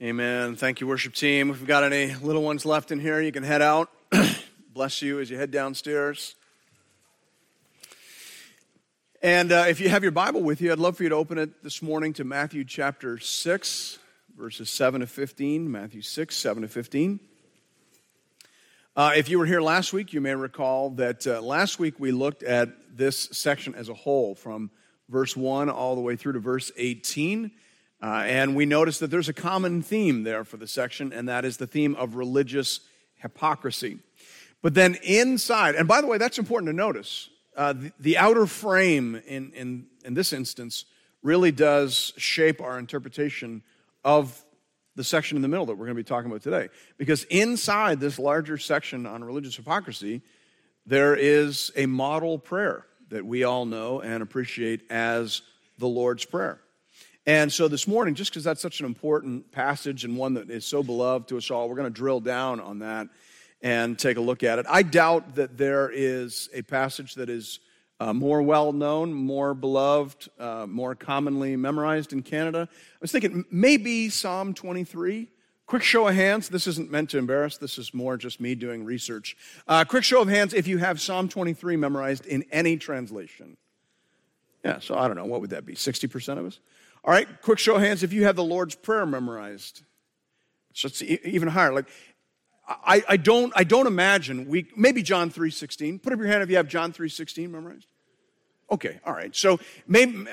Amen. Thank you, worship team. If we've got any little ones left in here, you can head out. Bless you as you head downstairs. And uh, if you have your Bible with you, I'd love for you to open it this morning to Matthew chapter 6, verses 7 to 15. Matthew 6, 7 to 15. Uh, if you were here last week, you may recall that uh, last week we looked at this section as a whole from verse 1 all the way through to verse 18. Uh, and we notice that there's a common theme there for the section, and that is the theme of religious hypocrisy. But then inside, and by the way, that's important to notice, uh, the, the, outer frame in, in, in this instance really does shape our interpretation of the section in the middle that we're going to be talking about today. Because inside this larger section on religious hypocrisy, there is a model prayer that we all know and appreciate as the Lord's Prayer. And so this morning, just because that's such an important passage and one that is so beloved to us all, we're going to drill down on that and take a look at it. I doubt that there is a passage that is uh, more well known, more beloved, uh, more commonly memorized in Canada. I was thinking maybe Psalm 23. Quick show of hands. This isn't meant to embarrass. This is more just me doing research. Uh, quick show of hands if you have Psalm 23 memorized in any translation. Yeah, so I don't know. What would that be? 60% of us? All right, quick show of hands if you have the Lord's Prayer memorized. So it's even higher. Like, I, I, don't, I don't imagine we, maybe John 3.16. Put up your hand if you have John 3.16 memorized. Okay, all right. So maybe,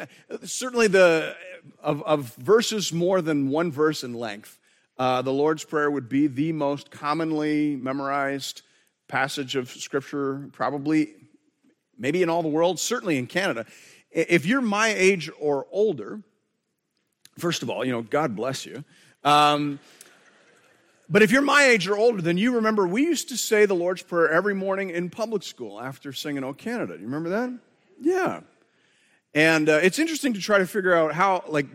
certainly the, of, of verses more than one verse in length, uh, the Lord's Prayer would be the most commonly memorized passage of Scripture, probably, maybe in all the world, certainly in Canada. If you're my age or older, First of all, you know, God bless you. Um, but if you're my age or older, then you remember we used to say the Lord's Prayer every morning in public school after singing "O Canada." Do you remember that? Yeah. And uh, it's interesting to try to figure out how, like,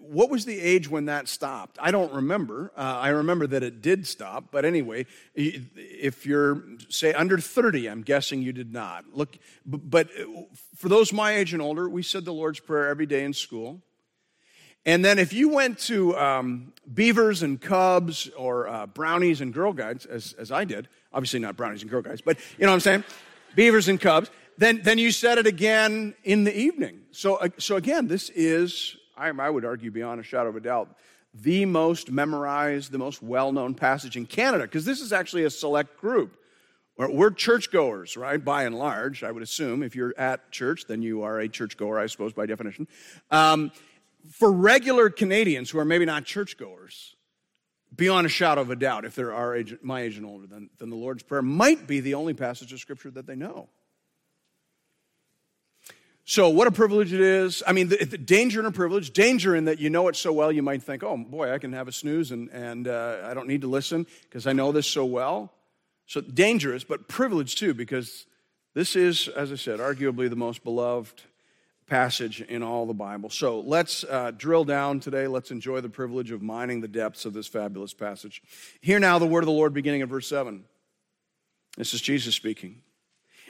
what was the age when that stopped? I don't remember. Uh, I remember that it did stop, but anyway, if you're say under 30, I'm guessing you did not. Look, but for those my age and older, we said the Lord's Prayer every day in school. And then if you went to um, Beavers and Cubs or uh, Brownies and Girl Guides, as, as I did, obviously not Brownies and Girl Guides, but you know what I'm saying? Beavers and Cubs, then, then you said it again in the evening. So, uh, so again, this is, I, I would argue beyond a shadow of a doubt, the most memorized, the most well known passage in Canada, because this is actually a select group. We're churchgoers, right? By and large, I would assume. If you're at church, then you are a churchgoer, I suppose, by definition. Um, for regular Canadians who are maybe not churchgoers, beyond a shadow of a doubt, if they're our age, my age and older, then, then the Lord's Prayer might be the only passage of Scripture that they know. So, what a privilege it is. I mean, the, the danger and a privilege. Danger in that you know it so well, you might think, oh boy, I can have a snooze and, and uh, I don't need to listen because I know this so well. So, dangerous, but privilege too, because this is, as I said, arguably the most beloved passage in all the Bible. So let's uh, drill down today. Let's enjoy the privilege of mining the depths of this fabulous passage. Hear now the word of the Lord beginning in verse 7. This is Jesus speaking.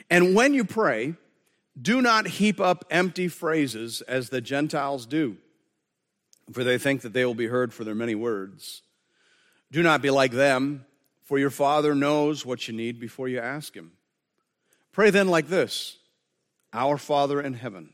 And when you pray, do not heap up empty phrases as the Gentiles do, for they think that they will be heard for their many words. Do not be like them, for your Father knows what you need before you ask Him. Pray then like this Our Father in heaven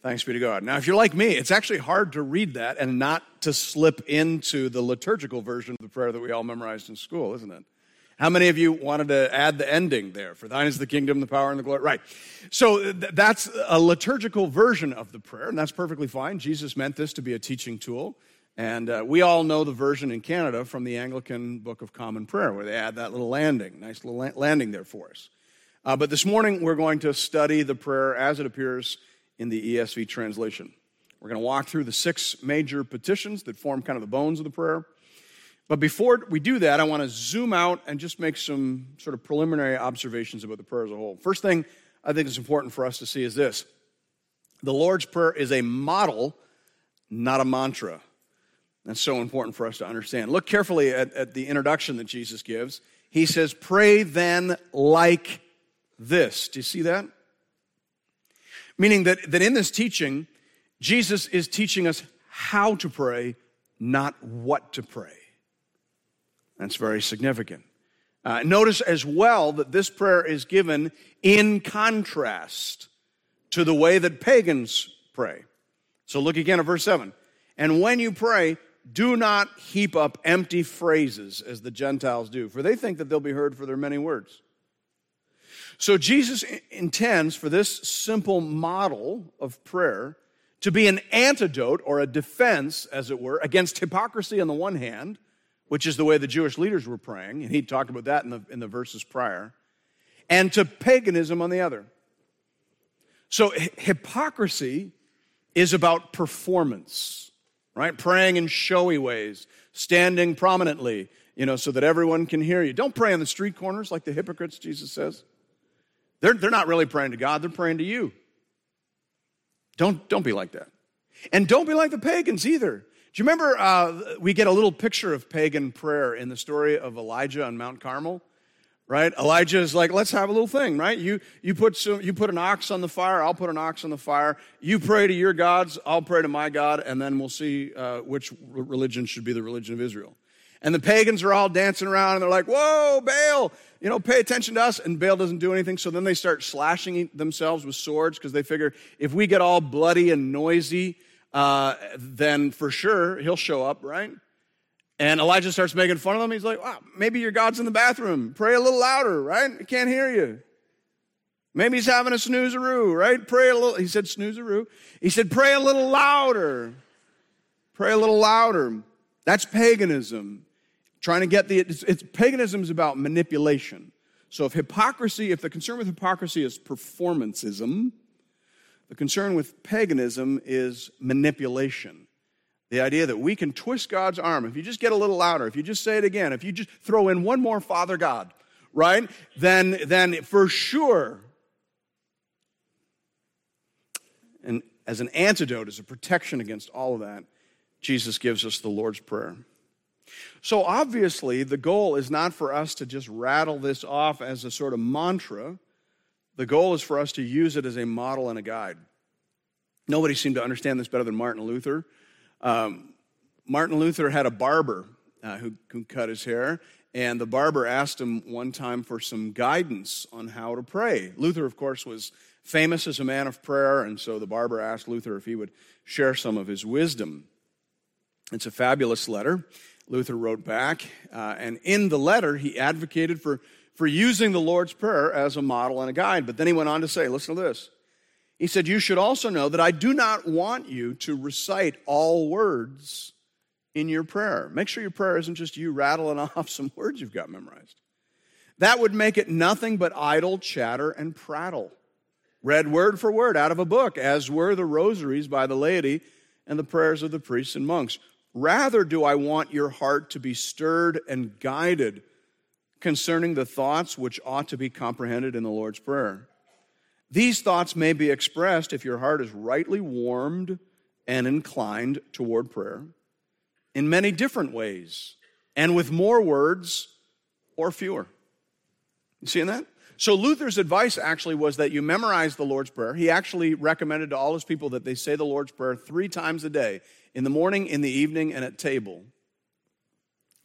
Thanks be to God. Now, if you're like me, it's actually hard to read that and not to slip into the liturgical version of the prayer that we all memorized in school, isn't it? How many of you wanted to add the ending there? For thine is the kingdom, the power, and the glory. Right. So th- that's a liturgical version of the prayer, and that's perfectly fine. Jesus meant this to be a teaching tool. And uh, we all know the version in Canada from the Anglican Book of Common Prayer, where they add that little landing, nice little la- landing there for us. Uh, but this morning, we're going to study the prayer as it appears in the ESV translation. We're going to walk through the six major petitions that form kind of the bones of the prayer. But before we do that, I want to zoom out and just make some sort of preliminary observations about the prayer as a whole. First thing I think is important for us to see is this the Lord's Prayer is a model, not a mantra. That's so important for us to understand. Look carefully at, at the introduction that Jesus gives. He says, Pray then like this. Do you see that? Meaning that, that in this teaching, Jesus is teaching us how to pray, not what to pray. That's very significant. Uh, notice as well that this prayer is given in contrast to the way that pagans pray. So look again at verse 7. And when you pray, do not heap up empty phrases as the Gentiles do, for they think that they'll be heard for their many words. So Jesus intends for this simple model of prayer to be an antidote or a defense, as it were, against hypocrisy on the one hand, which is the way the Jewish leaders were praying, and he talked about that in the, in the verses prior, and to paganism on the other. So hypocrisy is about performance, right? Praying in showy ways, standing prominently, you know, so that everyone can hear you. Don't pray on the street corners like the hypocrites, Jesus says. They're, they're not really praying to God, they're praying to you. Don't, don't be like that. And don't be like the pagans either. Do you remember uh, we get a little picture of pagan prayer in the story of Elijah on Mount Carmel? right? Elijah is like, let's have a little thing, right? You, you, put some, you put an ox on the fire, I'll put an ox on the fire. You pray to your gods, I'll pray to my God, and then we'll see uh, which religion should be the religion of Israel. And the pagans are all dancing around and they're like, whoa, Baal, you know, pay attention to us. And Baal doesn't do anything. So then they start slashing themselves with swords because they figure if we get all bloody and noisy, uh, then for sure he'll show up, right? And Elijah starts making fun of them. He's like, wow, maybe your God's in the bathroom. Pray a little louder, right? I can't hear you. Maybe he's having a snoozeroo, right? Pray a little. He said snoozeroo. He said, pray a little louder. Pray a little louder. That's paganism. Trying to get the, it's, it's paganism is about manipulation. So if hypocrisy, if the concern with hypocrisy is performanceism, the concern with paganism is manipulation. The idea that we can twist God's arm. If you just get a little louder, if you just say it again, if you just throw in one more Father God, right? Then, then for sure, and as an antidote, as a protection against all of that, Jesus gives us the Lord's Prayer. So obviously, the goal is not for us to just rattle this off as a sort of mantra. The goal is for us to use it as a model and a guide. Nobody seemed to understand this better than Martin Luther. Um, Martin Luther had a barber uh, who, who cut his hair, and the barber asked him one time for some guidance on how to pray. Luther, of course, was famous as a man of prayer, and so the barber asked Luther if he would share some of his wisdom. It's a fabulous letter. Luther wrote back, uh, and in the letter, he advocated for, for using the Lord's Prayer as a model and a guide. But then he went on to say, listen to this. He said, You should also know that I do not want you to recite all words in your prayer. Make sure your prayer isn't just you rattling off some words you've got memorized. That would make it nothing but idle chatter and prattle, read word for word out of a book, as were the rosaries by the laity and the prayers of the priests and monks. Rather, do I want your heart to be stirred and guided concerning the thoughts which ought to be comprehended in the Lord's Prayer. These thoughts may be expressed if your heart is rightly warmed and inclined toward prayer in many different ways and with more words or fewer. You seeing that? So Luther's advice actually was that you memorize the Lord's Prayer. He actually recommended to all his people that they say the Lord's Prayer three times a day in the morning, in the evening, and at table.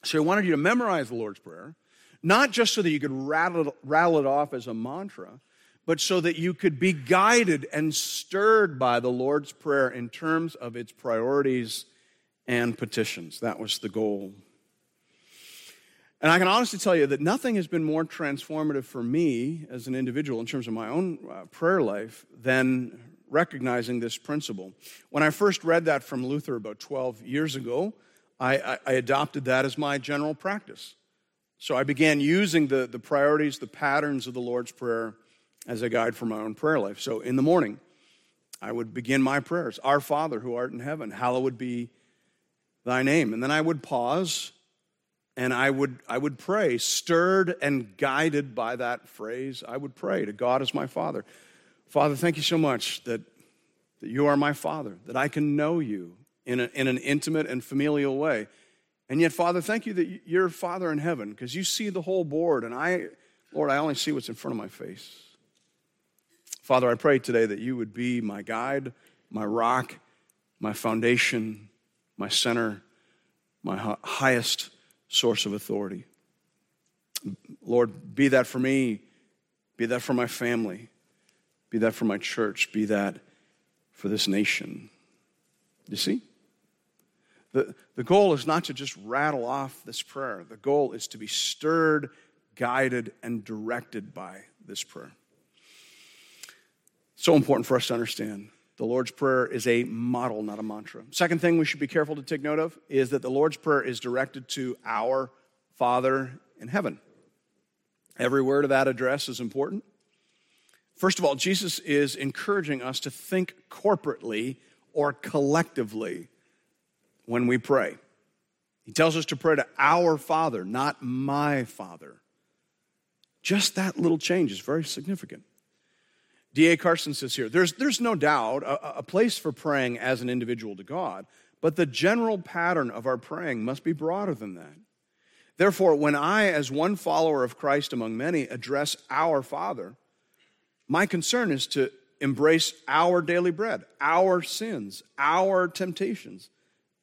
So he wanted you to memorize the Lord's Prayer, not just so that you could rattle rattle it off as a mantra, but so that you could be guided and stirred by the Lord's Prayer in terms of its priorities and petitions. That was the goal. And I can honestly tell you that nothing has been more transformative for me as an individual in terms of my own uh, prayer life than recognizing this principle. When I first read that from Luther about 12 years ago, I, I, I adopted that as my general practice. So I began using the, the priorities, the patterns of the Lord's Prayer as a guide for my own prayer life. So in the morning, I would begin my prayers Our Father who art in heaven, hallowed be thy name. And then I would pause and I would, I would pray, stirred and guided by that phrase. I would pray to God as my Father. Father, thank you so much that, that you are my Father, that I can know you in, a, in an intimate and familial way. And yet, Father, thank you that you're Father in heaven because you see the whole board, and I, Lord, I only see what's in front of my face. Father, I pray today that you would be my guide, my rock, my foundation, my center, my highest source of authority. Lord, be that for me, be that for my family, be that for my church, be that for this nation. You see? The, the goal is not to just rattle off this prayer. The goal is to be stirred, guided, and directed by this prayer. So important for us to understand. The Lord's Prayer is a model, not a mantra. Second thing we should be careful to take note of is that the Lord's Prayer is directed to our Father in heaven. Every word of that address is important. First of all, Jesus is encouraging us to think corporately or collectively when we pray. He tells us to pray to our Father, not my Father. Just that little change is very significant. D.A. Carson says here there's, there's no doubt a, a place for praying as an individual to God, but the general pattern of our praying must be broader than that. Therefore, when I, as one follower of Christ among many, address our Father, my concern is to embrace our daily bread, our sins, our temptations,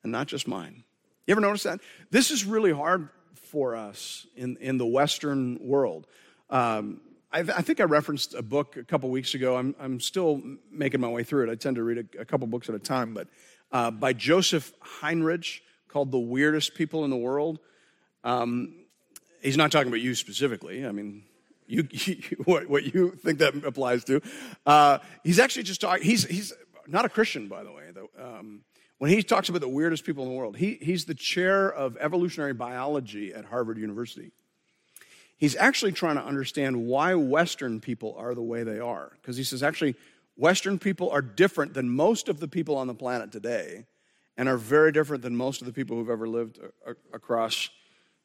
and not just mine. You ever notice that? This is really hard for us in, in the Western world. Um, I, I, think I referenced a book a couple weeks ago. I'm, I'm still making my way through it. I tend to read a, a couple books at a time, but uh, by Joseph Henrich called The Weirdest People in the World. Um, he's not talking about you specifically. I mean, you, you what, what, you think that applies to. Uh, he's actually just talking, he's, he's not a Christian, by the way. Though. Um, when he talks about the weirdest people in the world, he, he's the chair of evolutionary biology at Harvard University. He's actually trying to understand why Western people are the way they are. Because he says, actually, Western people are different than most of the people on the planet today and are very different than most of the people who've ever lived across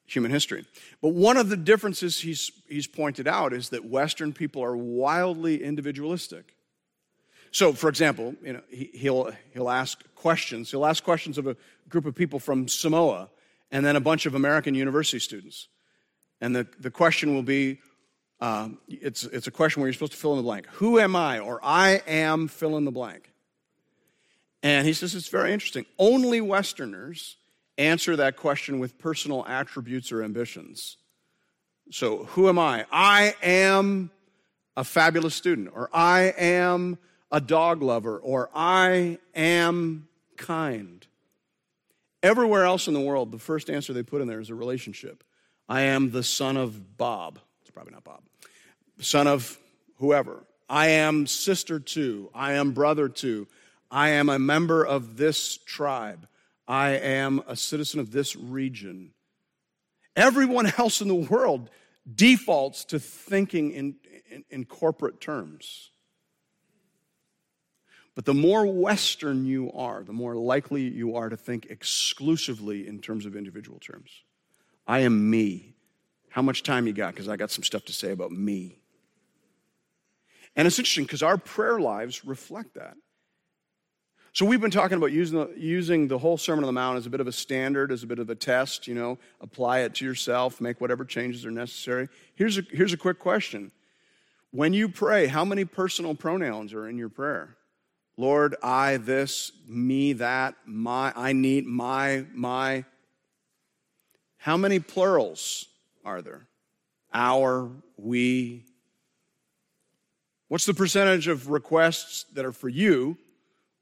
human history. But one of the differences he's, he's pointed out is that Western people are wildly individualistic. So, for example, you know, he, he'll, he'll ask questions. He'll ask questions of a group of people from Samoa and then a bunch of American university students. And the, the question will be uh, it's, it's a question where you're supposed to fill in the blank. Who am I? Or I am fill in the blank. And he says it's very interesting. Only Westerners answer that question with personal attributes or ambitions. So, who am I? I am a fabulous student, or I am a dog lover, or I am kind. Everywhere else in the world, the first answer they put in there is a relationship. I am the son of Bob. It's probably not Bob. Son of whoever. I am sister to. I am brother to. I am a member of this tribe. I am a citizen of this region. Everyone else in the world defaults to thinking in, in, in corporate terms. But the more Western you are, the more likely you are to think exclusively in terms of individual terms. I am me. How much time you got? Because I got some stuff to say about me. And it's interesting because our prayer lives reflect that. So we've been talking about using the, using the whole Sermon on the Mount as a bit of a standard, as a bit of a test, you know, apply it to yourself, make whatever changes are necessary. Here's a, here's a quick question. When you pray, how many personal pronouns are in your prayer? Lord, I, this, me, that, my, I need, my, my. How many plurals are there? Our, we. What's the percentage of requests that are for you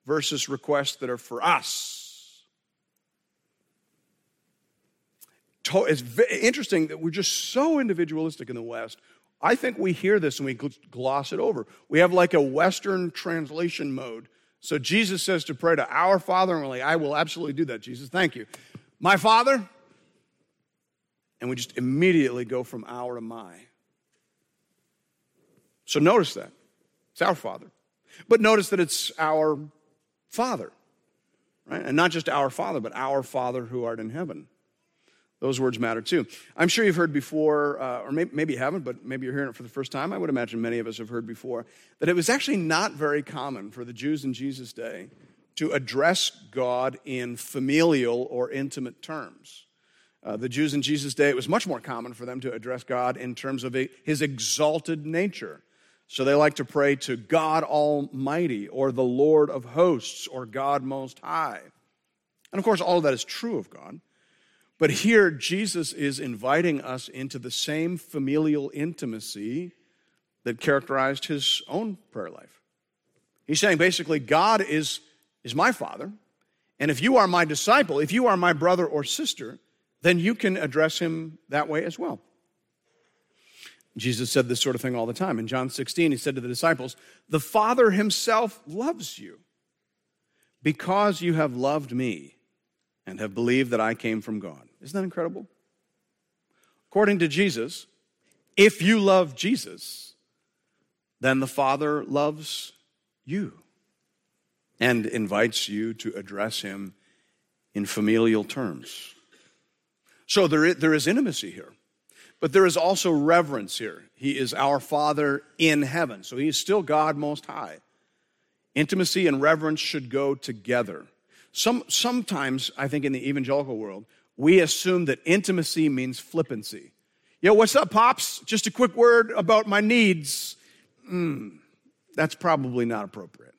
versus requests that are for us? It's interesting that we're just so individualistic in the West. I think we hear this and we gloss it over. We have like a Western translation mode. So Jesus says to pray to our Father, and we're like, I will absolutely do that, Jesus. Thank you. My Father, and we just immediately go from our to my. So notice that. It's our Father. But notice that it's our Father, right? And not just our Father, but our Father who art in heaven. Those words matter too. I'm sure you've heard before, uh, or maybe, maybe you haven't, but maybe you're hearing it for the first time. I would imagine many of us have heard before that it was actually not very common for the Jews in Jesus' day to address God in familial or intimate terms. Uh, the Jews in Jesus' day, it was much more common for them to address God in terms of his exalted nature. So they like to pray to God Almighty or the Lord of hosts or God Most High. And of course, all of that is true of God. But here, Jesus is inviting us into the same familial intimacy that characterized his own prayer life. He's saying basically, God is, is my father, and if you are my disciple, if you are my brother or sister, then you can address him that way as well. Jesus said this sort of thing all the time. In John 16, he said to the disciples, The Father himself loves you because you have loved me and have believed that I came from God. Isn't that incredible? According to Jesus, if you love Jesus, then the Father loves you and invites you to address him in familial terms. So there is, there is intimacy here, but there is also reverence here. He is our Father in heaven, so he is still God Most High. Intimacy and reverence should go together. Some, sometimes, I think, in the evangelical world, we assume that intimacy means flippancy. Yo, what's up, Pops? Just a quick word about my needs. Mm, that's probably not appropriate.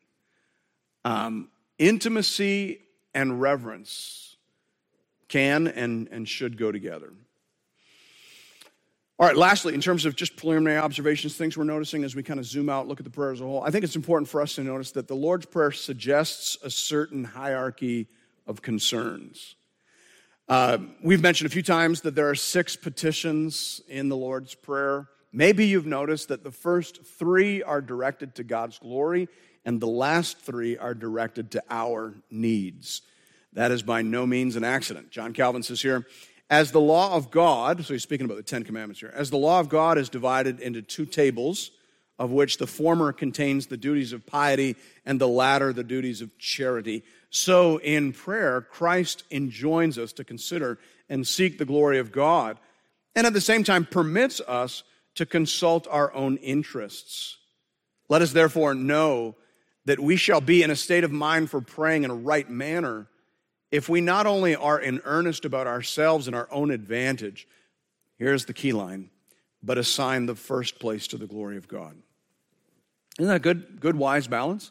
Um, intimacy and reverence can and, and should go together. All right, lastly, in terms of just preliminary observations, things we're noticing as we kind of zoom out, look at the prayer as a whole, I think it's important for us to notice that the Lord's Prayer suggests a certain hierarchy of concerns. Uh, we've mentioned a few times that there are six petitions in the Lord's Prayer. Maybe you've noticed that the first three are directed to God's glory, and the last three are directed to our needs. That is by no means an accident. John Calvin says here, as the law of God, so he's speaking about the Ten Commandments here, as the law of God is divided into two tables, of which the former contains the duties of piety and the latter the duties of charity. So in prayer, Christ enjoins us to consider and seek the glory of God, and at the same time permits us to consult our own interests. Let us therefore know that we shall be in a state of mind for praying in a right manner if we not only are in earnest about ourselves and our own advantage, here's the key line, but assign the first place to the glory of God. Isn't that good, good, wise balance?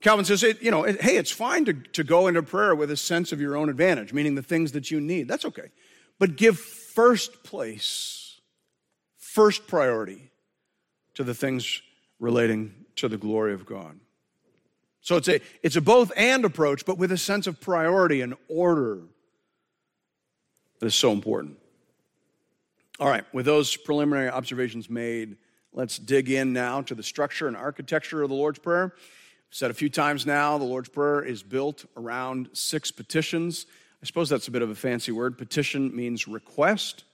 Calvin says, it, you know, it, hey, it's fine to, to go into prayer with a sense of your own advantage, meaning the things that you need. That's okay. But give first place, first priority to the things relating to the glory of God. So it's a, it's a both and approach, but with a sense of priority and order that is so important. All right, with those preliminary observations made, let's dig in now to the structure and architecture of the Lord's Prayer. I've said a few times now, the Lord's Prayer is built around six petitions. I suppose that's a bit of a fancy word. Petition means request.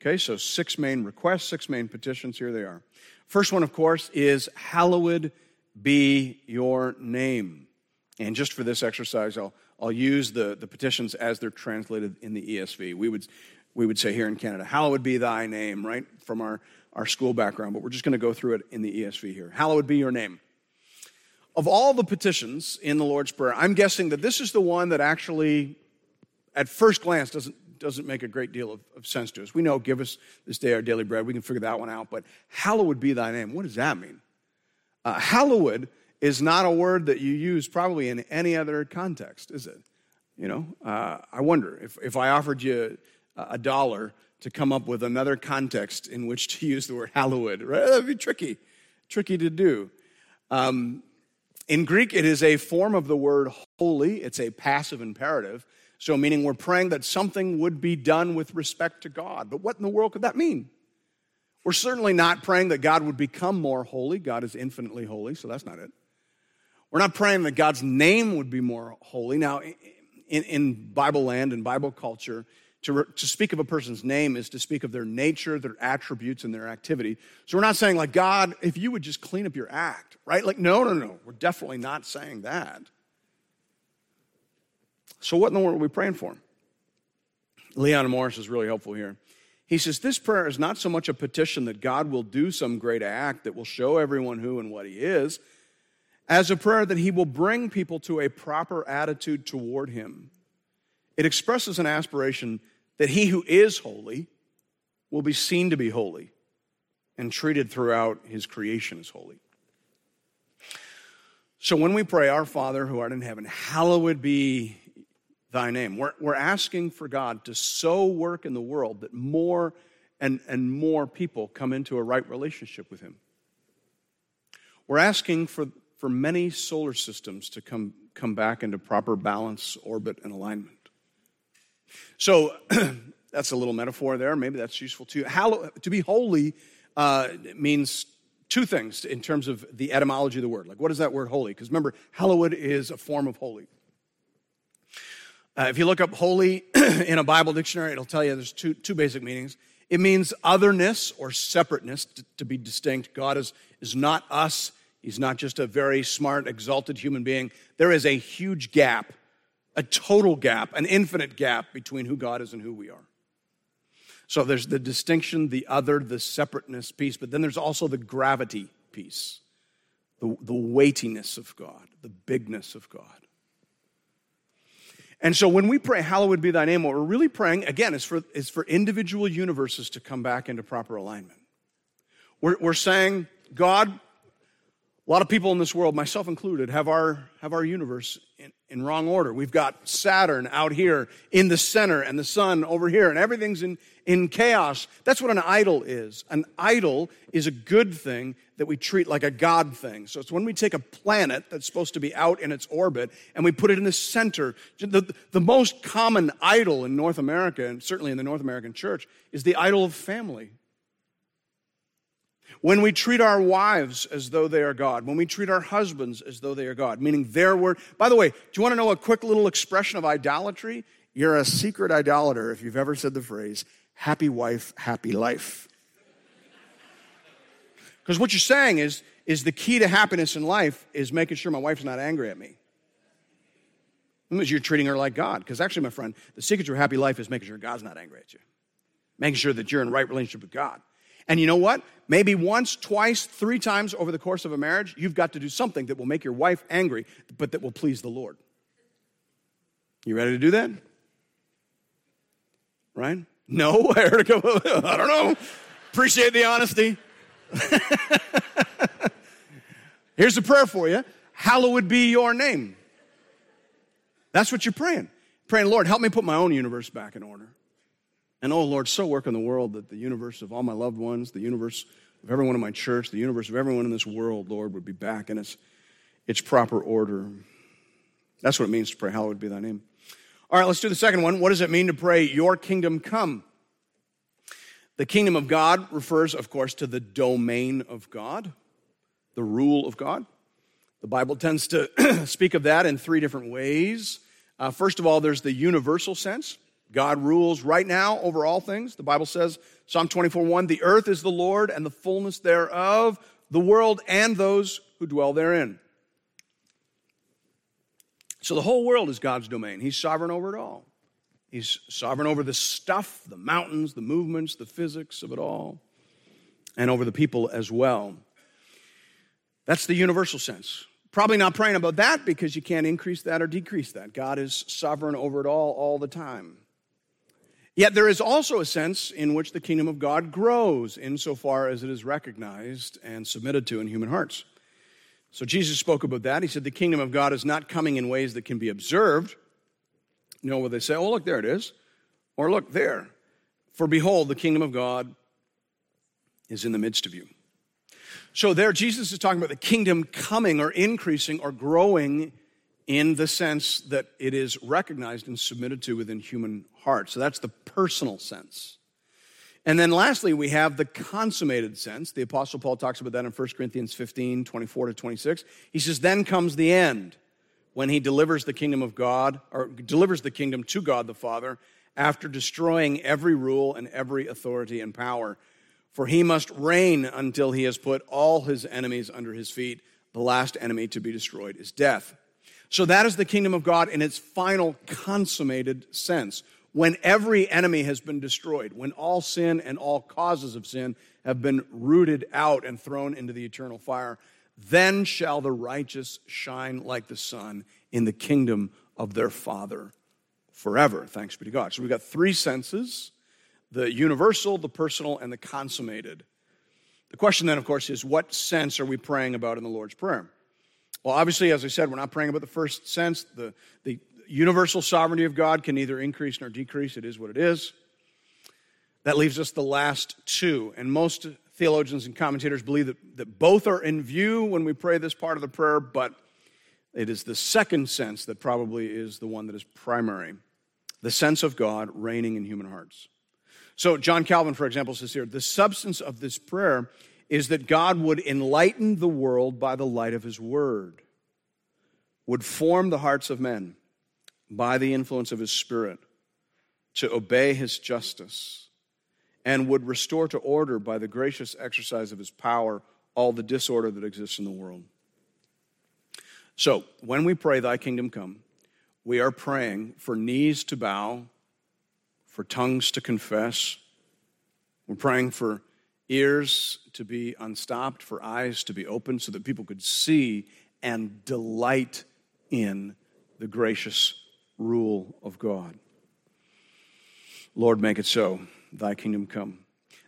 Okay, so six main requests, six main petitions. Here they are. First one, of course, is hallowed be your name. And just for this exercise, I'll, I'll use the, the petitions as they're translated in the ESV. We would, we would say here in Canada, Hallowed be thy name, right? From our, our school background, but we're just going to go through it in the ESV here. Hallowed be your name. Of all the petitions in the Lord's Prayer, I'm guessing that this is the one that actually, at first glance, doesn't, doesn't make a great deal of, of sense to us. We know, give us this day our daily bread. We can figure that one out. But hallowed be thy name. What does that mean? Uh, is not a word that you use probably in any other context, is it? You know, uh, I wonder if, if I offered you a dollar to come up with another context in which to use the word hallowed, right? That'd be tricky, tricky to do. Um, in Greek, it is a form of the word holy. It's a passive imperative. So, meaning we're praying that something would be done with respect to God. But what in the world could that mean? We're certainly not praying that God would become more holy. God is infinitely holy, so that's not it. We're not praying that God's name would be more holy. Now, in, in Bible land and Bible culture, To, to speak of a person's name is to speak of their nature, their attributes, and their activity. So we're not saying, like, God, if you would just clean up your act, right? Like, no, no, no. We're definitely not saying that. So, what in the world are we praying for? Leon Morris is really helpful here. He says, This prayer is not so much a petition that God will do some great act that will show everyone who and what He is, as a prayer that He will bring people to a proper attitude toward Him. It expresses an aspiration that He who is holy will be seen to be holy and treated throughout His creation as holy. So when we pray, Our Father who art in heaven, hallowed be thy name. We're, we're asking for God to so work in the world that more and, and more people come into a right relationship with him. We're asking for, for many solar systems to come, come back into proper balance, orbit, and alignment. So that's a little metaphor there. Maybe that's useful too. Hallow, to be holy uh, means two things in terms of the etymology of the word. Like, what is that word holy? Because remember, hallowed is a form of holy. Uh, if you look up holy in a Bible dictionary, it'll tell you there's two, two basic meanings. It means otherness or separateness, to, to be distinct. God is, is not us, He's not just a very smart, exalted human being. There is a huge gap, a total gap, an infinite gap between who God is and who we are. So there's the distinction, the other, the separateness piece, but then there's also the gravity piece, the, the weightiness of God, the bigness of God. And so when we pray, Hallowed be thy name, what we're really praying, again, is for, is for individual universes to come back into proper alignment. We're, we're saying, God, a lot of people in this world, myself included, have our, have our universe in, in wrong order. We've got Saturn out here in the center and the sun over here, and everything's in, in chaos. That's what an idol is. An idol is a good thing that we treat like a God thing. So it's when we take a planet that's supposed to be out in its orbit and we put it in the center. The, the most common idol in North America, and certainly in the North American church, is the idol of family. When we treat our wives as though they are God, when we treat our husbands as though they are God, meaning their word. By the way, do you want to know a quick little expression of idolatry? You're a secret idolater if you've ever said the phrase, happy wife, happy life. Because what you're saying is, is the key to happiness in life is making sure my wife's not angry at me. Because you're treating her like God. Because actually, my friend, the secret to a happy life is making sure God's not angry at you. Making sure that you're in right relationship with God. And you know what? Maybe once, twice, three times over the course of a marriage, you've got to do something that will make your wife angry, but that will please the Lord. You ready to do that? Right? No, I heard it go, I don't know. Appreciate the honesty. Here's a prayer for you Hallowed be your name. That's what you're praying. Praying, Lord, help me put my own universe back in order. And oh, Lord, so work in the world that the universe of all my loved ones, the universe of everyone in my church, the universe of everyone in this world, Lord, would be back in its, its proper order. That's what it means to pray, Hallowed be thy name. All right, let's do the second one. What does it mean to pray, Your kingdom come? The kingdom of God refers, of course, to the domain of God, the rule of God. The Bible tends to speak of that in three different ways. Uh, first of all, there's the universal sense. God rules right now over all things. The Bible says, Psalm 24 1, the earth is the Lord and the fullness thereof, the world and those who dwell therein. So the whole world is God's domain. He's sovereign over it all. He's sovereign over the stuff, the mountains, the movements, the physics of it all, and over the people as well. That's the universal sense. Probably not praying about that because you can't increase that or decrease that. God is sovereign over it all, all the time. Yet there is also a sense in which the kingdom of God grows insofar as it is recognized and submitted to in human hearts. So Jesus spoke about that. He said, The kingdom of God is not coming in ways that can be observed, you know, they say, oh, look, there it is. Or look, there. For behold, the kingdom of God is in the midst of you. So there, Jesus is talking about the kingdom coming or increasing or growing in the sense that it is recognized and submitted to within human hearts. So that's the personal sense. And then lastly, we have the consummated sense. The Apostle Paul talks about that in 1 Corinthians 15, 24 to 26. He says, Then comes the end when he delivers the kingdom of God, or delivers the kingdom to God the Father, after destroying every rule and every authority and power. For he must reign until he has put all his enemies under his feet. The last enemy to be destroyed is death. So that is the kingdom of God in its final consummated sense. When every enemy has been destroyed, when all sin and all causes of sin have been rooted out and thrown into the eternal fire, then shall the righteous shine like the sun in the kingdom of their Father forever. Thanks be to God. So we've got three senses the universal, the personal, and the consummated. The question then, of course, is what sense are we praying about in the Lord's Prayer? Well, obviously, as I said, we're not praying about the first sense. The, the universal sovereignty of God can neither increase nor decrease, it is what it is. That leaves us the last two. And most theologians and commentators believe that, that both are in view when we pray this part of the prayer, but it is the second sense that probably is the one that is primary the sense of God reigning in human hearts. So, John Calvin, for example, says here the substance of this prayer is that God would enlighten the world by the light of his word, would form the hearts of men by the influence of his spirit to obey his justice, and would restore to order by the gracious exercise of his power all the disorder that exists in the world. So, when we pray, Thy kingdom come, we are praying for knees to bow, for tongues to confess. We're praying for ears to be unstopped, for eyes to be opened so that people could see and delight in the gracious rule of God. Lord, make it so. Thy kingdom come.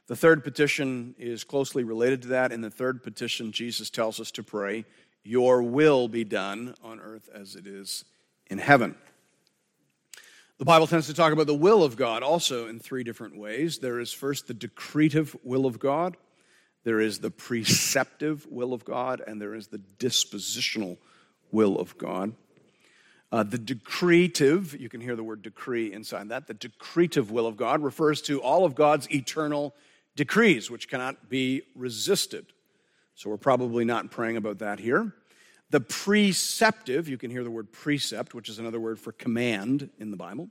The third petition is closely related to that. In the third petition, Jesus tells us to pray your will be done on earth as it is in heaven. The Bible tends to talk about the will of God also in three different ways. There is first the decretive will of God, there is the preceptive will of God, and there is the dispositional will of God. Uh, the decretive, you can hear the word decree inside that. The decretive will of God refers to all of God's eternal decrees, which cannot be resisted. So we're probably not praying about that here. The preceptive, you can hear the word precept, which is another word for command in the Bible.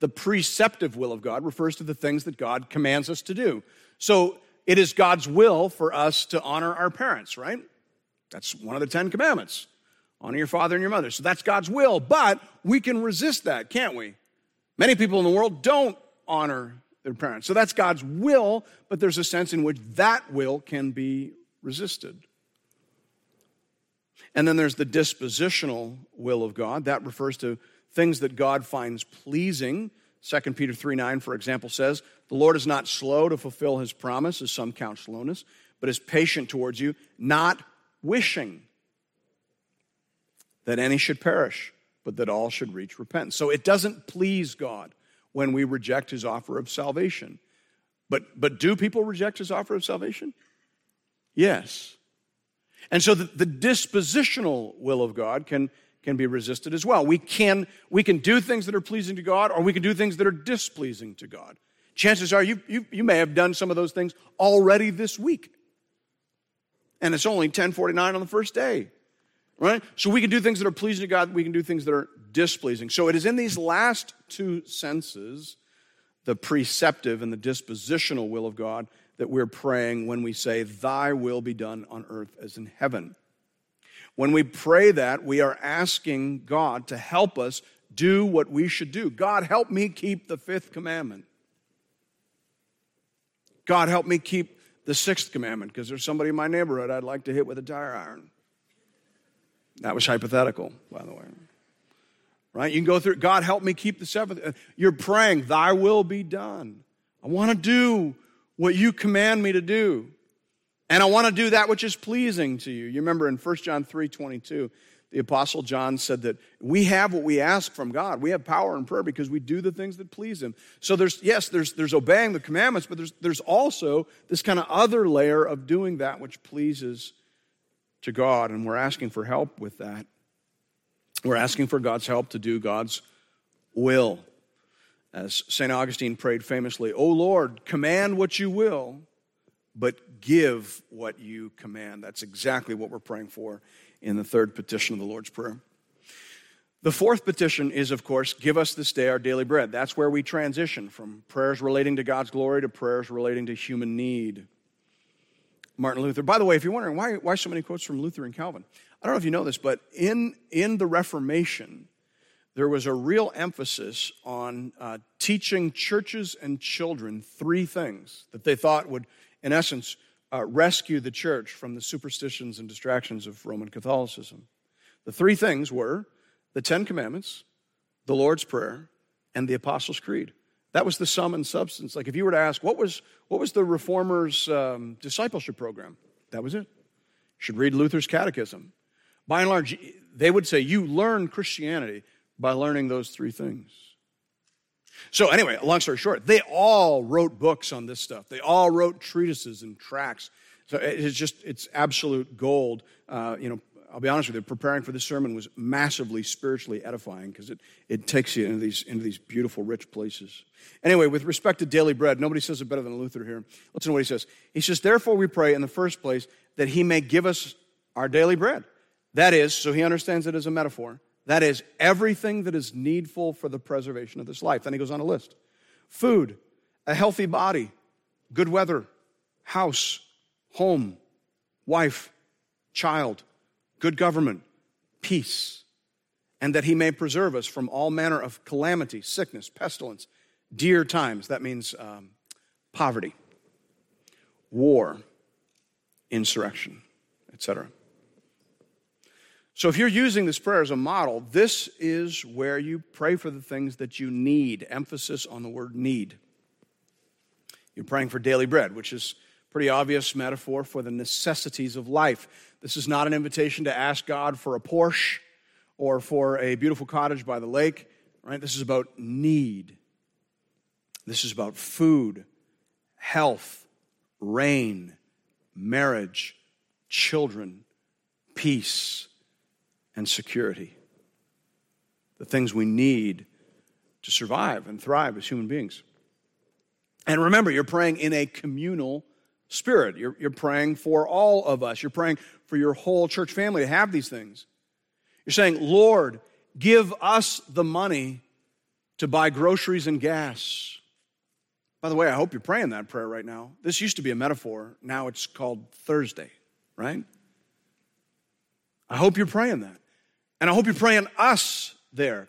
The preceptive will of God refers to the things that God commands us to do. So it is God's will for us to honor our parents, right? That's one of the Ten Commandments. Honor your father and your mother. So that's God's will, but we can resist that, can't we? Many people in the world don't honor their parents. So that's God's will, but there's a sense in which that will can be resisted. And then there's the dispositional will of God. That refers to things that God finds pleasing. 2 Peter 3 9, for example, says, The Lord is not slow to fulfill his promise, as some count slowness, but is patient towards you, not wishing that any should perish, but that all should reach repentance. So it doesn't please God when we reject his offer of salvation. But, but do people reject his offer of salvation? Yes. And so the, the, dispositional will of God can, can be resisted as well. We can, we can do things that are pleasing to God, or we can do things that are displeasing to God. Chances are you, you, you may have done some of those things already this week. And it's only 1049 on the first day. Right? So we can do things that are pleasing to God, we can do things that are displeasing. So it is in these last two senses, the preceptive and the dispositional will of God, that we're praying when we say, Thy will be done on earth as in heaven. When we pray that, we are asking God to help us do what we should do. God, help me keep the fifth commandment. God, help me keep the sixth commandment because there's somebody in my neighborhood I'd like to hit with a tire iron. That was hypothetical, by the way. Right? You can go through, God, help me keep the seventh. Uh, you're praying, Thy will be done. I want to do what you command me to do. And I want to do that which is pleasing to you. You remember in 1 John 3 22, the Apostle John said that we have what we ask from God. We have power in prayer because we do the things that please Him. So there's, yes, there's, there's obeying the commandments, but there's, there's also this kind of other layer of doing that which pleases to God. And we're asking for help with that. We're asking for God's help to do God's will. As St. Augustine prayed famously, O Lord, command what you will, but give what you command. That's exactly what we're praying for in the third petition of the Lord's Prayer. The fourth petition is, of course, give us this day our daily bread. That's where we transition from prayers relating to God's glory to prayers relating to human need. Martin Luther. By the way, if you're wondering why, why so many quotes from Luther and Calvin, I don't know if you know this, but in, in the Reformation, there was a real emphasis on uh, teaching churches and children three things that they thought would, in essence, uh, rescue the church from the superstitions and distractions of Roman Catholicism. The three things were the Ten Commandments, the Lord's Prayer, and the Apostles' Creed. That was the sum and substance. Like if you were to ask, what was, what was the Reformers' um, discipleship program? That was it. You should read Luther's Catechism. By and large, they would say you learn Christianity by learning those three things. So, anyway, long story short, they all wrote books on this stuff. They all wrote treatises and tracts. So it's just, it's absolute gold. Uh, you know, I'll be honest with you, preparing for this sermon was massively spiritually edifying because it, it takes you into these, into these beautiful, rich places. Anyway, with respect to daily bread, nobody says it better than Luther here. Listen to what he says. He says, Therefore, we pray in the first place that he may give us our daily bread. That is, so he understands it as a metaphor, that is, everything that is needful for the preservation of this life. Then he goes on a list food, a healthy body, good weather, house, home, wife, child good government, peace, and that he may preserve us from all manner of calamity, sickness, pestilence, dear times. That means um, poverty, war, insurrection, etc. So, if you're using this prayer as a model, this is where you pray for the things that you need. Emphasis on the word need. You're praying for daily bread, which is pretty obvious metaphor for the necessities of life. This is not an invitation to ask God for a Porsche or for a beautiful cottage by the lake, right? This is about need. This is about food, health, rain, marriage, children, peace, and security. The things we need to survive and thrive as human beings. And remember, you're praying in a communal spirit. You're, you're praying for all of us. You're praying for your whole church family to have these things. You're saying, Lord, give us the money to buy groceries and gas. By the way, I hope you're praying that prayer right now. This used to be a metaphor. Now it's called Thursday, right? I hope you're praying that. And I hope you're praying us there,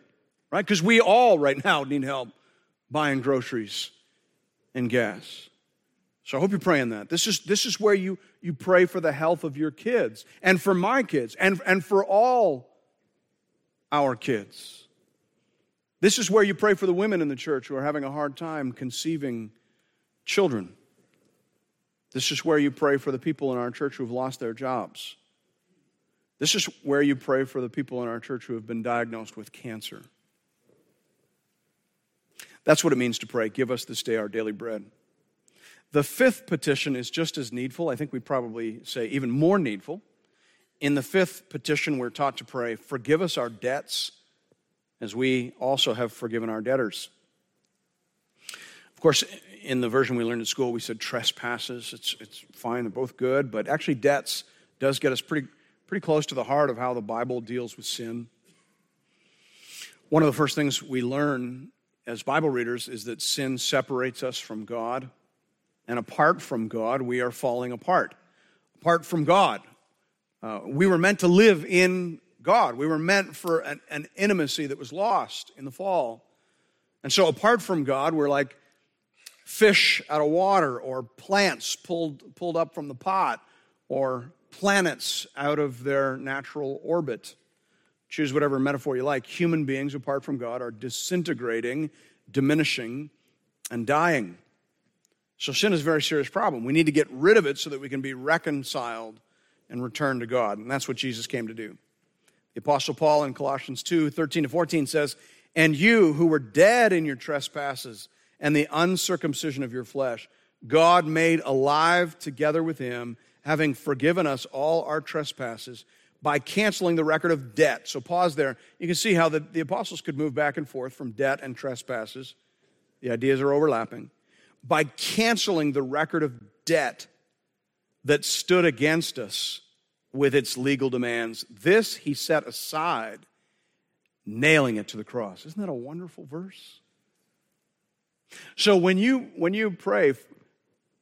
right? Because we all right now need help buying groceries and gas. So I hope you're praying that. This is, this is where you, you pray for the health of your kids and for my kids and, and for all our kids. This is where you pray for the women in the church who are having a hard time conceiving children. This is where you pray for the people in our church who have lost their jobs. This is where you pray for the people in our church who have been diagnosed with cancer. That's what it means to pray. Give us this day our daily bread. The fifth petition is just as needful. I think we probably say even more needful. In the fifth petition, we're taught to pray, Forgive us our debts as we also have forgiven our debtors. Of course, in the version we learned in school, we said trespasses. It's, it's fine, they're both good, but actually, debts does get us pretty, pretty close to the heart of how the Bible deals with sin. One of the first things we learn as Bible readers is that sin separates us from God. And apart from God, we are falling apart. Apart from God, uh, we were meant to live in God. We were meant for an, an intimacy that was lost in the fall. And so, apart from God, we're like fish out of water, or plants pulled, pulled up from the pot, or planets out of their natural orbit. Choose whatever metaphor you like. Human beings, apart from God, are disintegrating, diminishing, and dying. So sin is a very serious problem. We need to get rid of it so that we can be reconciled and return to God. And that's what Jesus came to do. The Apostle Paul in Colossians 2 13 to 14 says, And you who were dead in your trespasses and the uncircumcision of your flesh, God made alive together with him, having forgiven us all our trespasses by canceling the record of debt. So pause there. You can see how the, the apostles could move back and forth from debt and trespasses. The ideas are overlapping by canceling the record of debt that stood against us with its legal demands. This he set aside, nailing it to the cross. Isn't that a wonderful verse? So when you when you pray,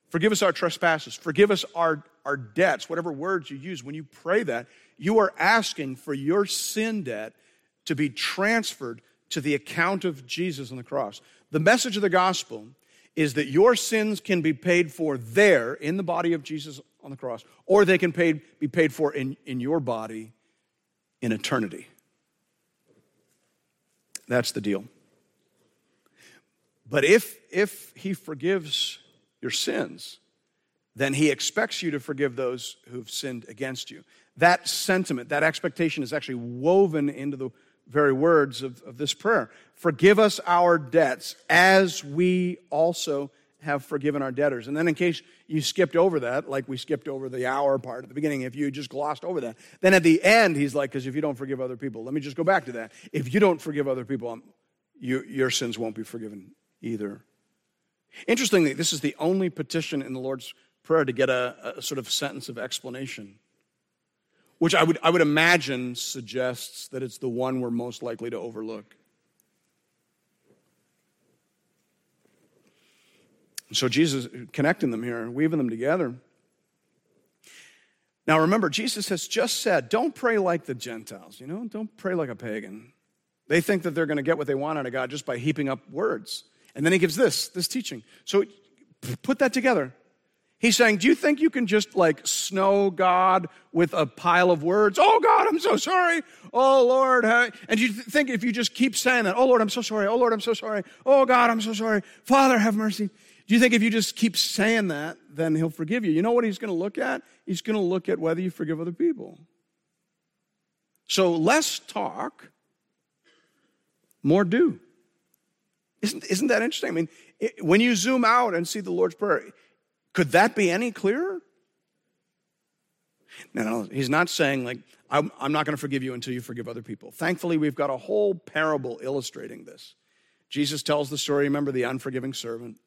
forgive us our trespasses, forgive us our, our debts, whatever words you use, when you pray that, you are asking for your sin debt to be transferred to the account of Jesus on the cross. The message of the gospel is that your sins can be paid for there in the body of Jesus on the cross, or they can paid, be paid for in, in your body in eternity. That's the deal. But if, if he forgives your sins, then he expects you to forgive those who've sinned against you. That sentiment, that expectation is actually woven into the very words of, of this prayer. Forgive us our debts as we also have forgiven our debtors. And then, in case you skipped over that, like we skipped over the hour part at the beginning, if you just glossed over that, then at the end, he's like, because if you don't forgive other people, let me just go back to that. If you don't forgive other people, you, your sins won't be forgiven either. Interestingly, this is the only petition in the Lord's Prayer to get a, a sort of sentence of explanation, which I would, I would imagine suggests that it's the one we're most likely to overlook. So Jesus connecting them here, weaving them together. Now remember, Jesus has just said, don't pray like the Gentiles, you know, don't pray like a pagan. They think that they're going to get what they want out of God just by heaping up words. And then he gives this, this teaching. So put that together. He's saying, Do you think you can just like snow God with a pile of words? Oh God, I'm so sorry. Oh Lord. And you think if you just keep saying that, Oh Lord, I'm so sorry. Oh Lord, I'm so sorry. Oh God, I'm so sorry. Father, have mercy. Do you think if you just keep saying that, then he'll forgive you? You know what he's going to look at? He's going to look at whether you forgive other people. So less talk, more do. Isn't, isn't that interesting? I mean, it, when you zoom out and see the Lord's Prayer, could that be any clearer? No, no, he's not saying, like, I'm, I'm not going to forgive you until you forgive other people. Thankfully, we've got a whole parable illustrating this. Jesus tells the story, remember the unforgiving servant?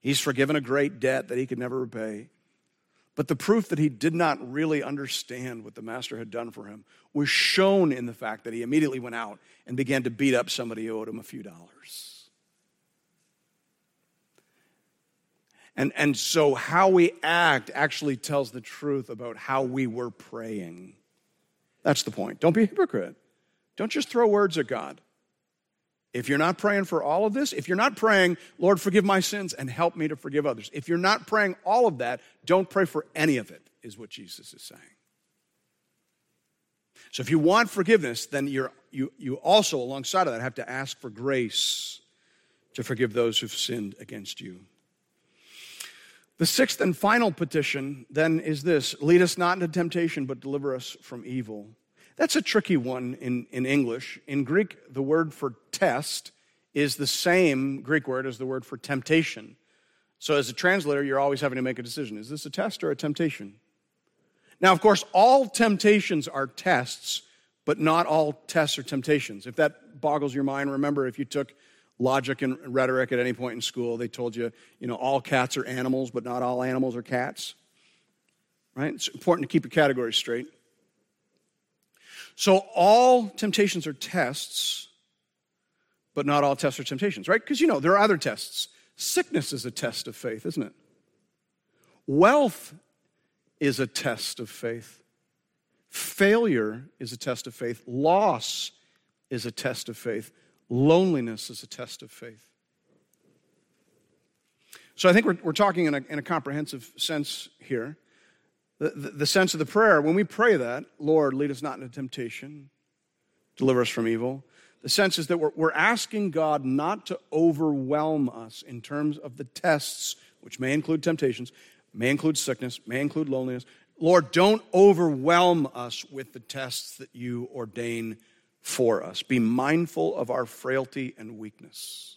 He's forgiven a great debt that he could never repay. But the proof that he did not really understand what the master had done for him was shown in the fact that he immediately went out and began to beat up somebody who owed him a few dollars. And, and so, how we act actually tells the truth about how we were praying. That's the point. Don't be a hypocrite. Don't just throw words at God. If you're not praying for all of this, if you're not praying, Lord, forgive my sins and help me to forgive others, if you're not praying all of that, don't pray for any of it, is what Jesus is saying. So if you want forgiveness, then you're, you, you also, alongside of that, have to ask for grace to forgive those who've sinned against you. The sixth and final petition then is this lead us not into temptation, but deliver us from evil. That's a tricky one in, in English. In Greek, the word for test is the same Greek word as the word for temptation. So, as a translator, you're always having to make a decision is this a test or a temptation? Now, of course, all temptations are tests, but not all tests are temptations. If that boggles your mind, remember if you took logic and rhetoric at any point in school, they told you, you know, all cats are animals, but not all animals are cats. Right? It's important to keep your categories straight. So all temptations are tests, but not all tests are temptations, right? Because you know, there are other tests. Sickness is a test of faith, isn't it? Wealth is a test of faith. Failure is a test of faith. Loss is a test of faith. Loneliness is a test of faith. So I think we're, we're talking in a, in a comprehensive sense here the, the, sense of the prayer, when we pray that, Lord, lead us not into temptation, deliver us from evil, the sense is that we're, we're asking God not to overwhelm us in terms of the tests, which may include temptations, may include sickness, may include loneliness. Lord, don't overwhelm us with the tests that you ordain for us. Be mindful of our frailty and weakness.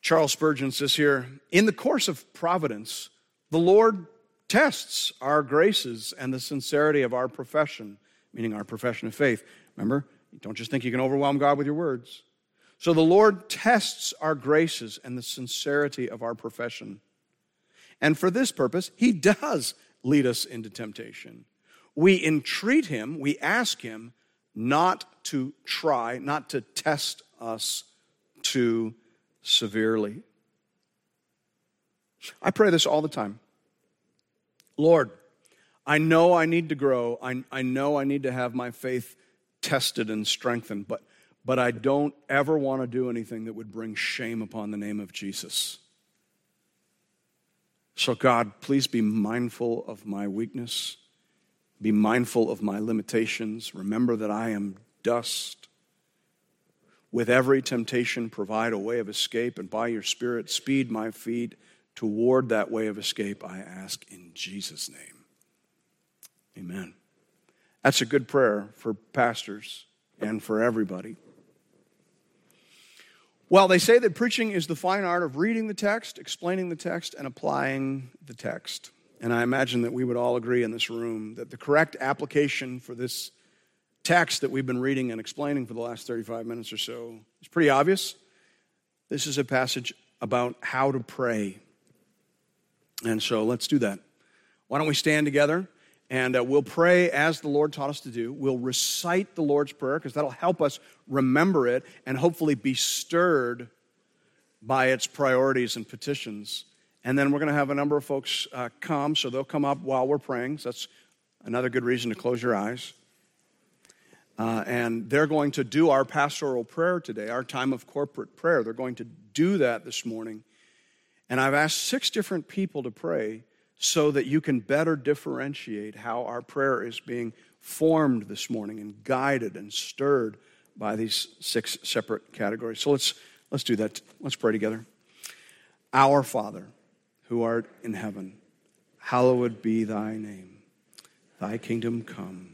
Charles Spurgeon says here In the course of providence, the Lord tests our graces and the sincerity of our profession, meaning our profession of faith. Remember, don't just think you can overwhelm God with your words. So the Lord tests our graces and the sincerity of our profession. And for this purpose, He does lead us into temptation. We entreat Him, we ask Him not to try, not to test us too severely. I pray this all the time. Lord, I know I need to grow. I, I know I need to have my faith tested and strengthened, but, but I don't ever want to do anything that would bring shame upon the name of Jesus. So, God, please be mindful of my weakness. Be mindful of my limitations. Remember that I am dust. With every temptation, provide a way of escape, and by your Spirit, speed my feet toward that way of escape, I ask in Jesus' name. Amen. That's a good prayer for pastors and for everybody. Well, they say that preaching is the fine art of reading the text, explaining the text, and applying the text. And I imagine that we would all agree in this room that the correct application for this text that we've been reading and explaining for the last 35 minutes or so is pretty obvious. This is a passage about how to pray. And so let's do that. Why don't we stand together and uh, we'll pray as the Lord taught us to do. We'll recite the Lord's Prayer because that'll help us remember it and hopefully be stirred by its priorities and petitions. And then we're going to have a number of folks uh, come, so they'll come up while we're praying. So that's another good reason to close your eyes. Uh, and they're going to do our pastoral prayer today, our time of corporate prayer. They're going to do that this morning. And I've asked six different people to pray so that you can better differentiate how our prayer is being formed this morning and guided and stirred by these six separate categories. So let's, let's do that. Let's pray together. Our Father, who art in heaven, hallowed be thy name. Thy kingdom come,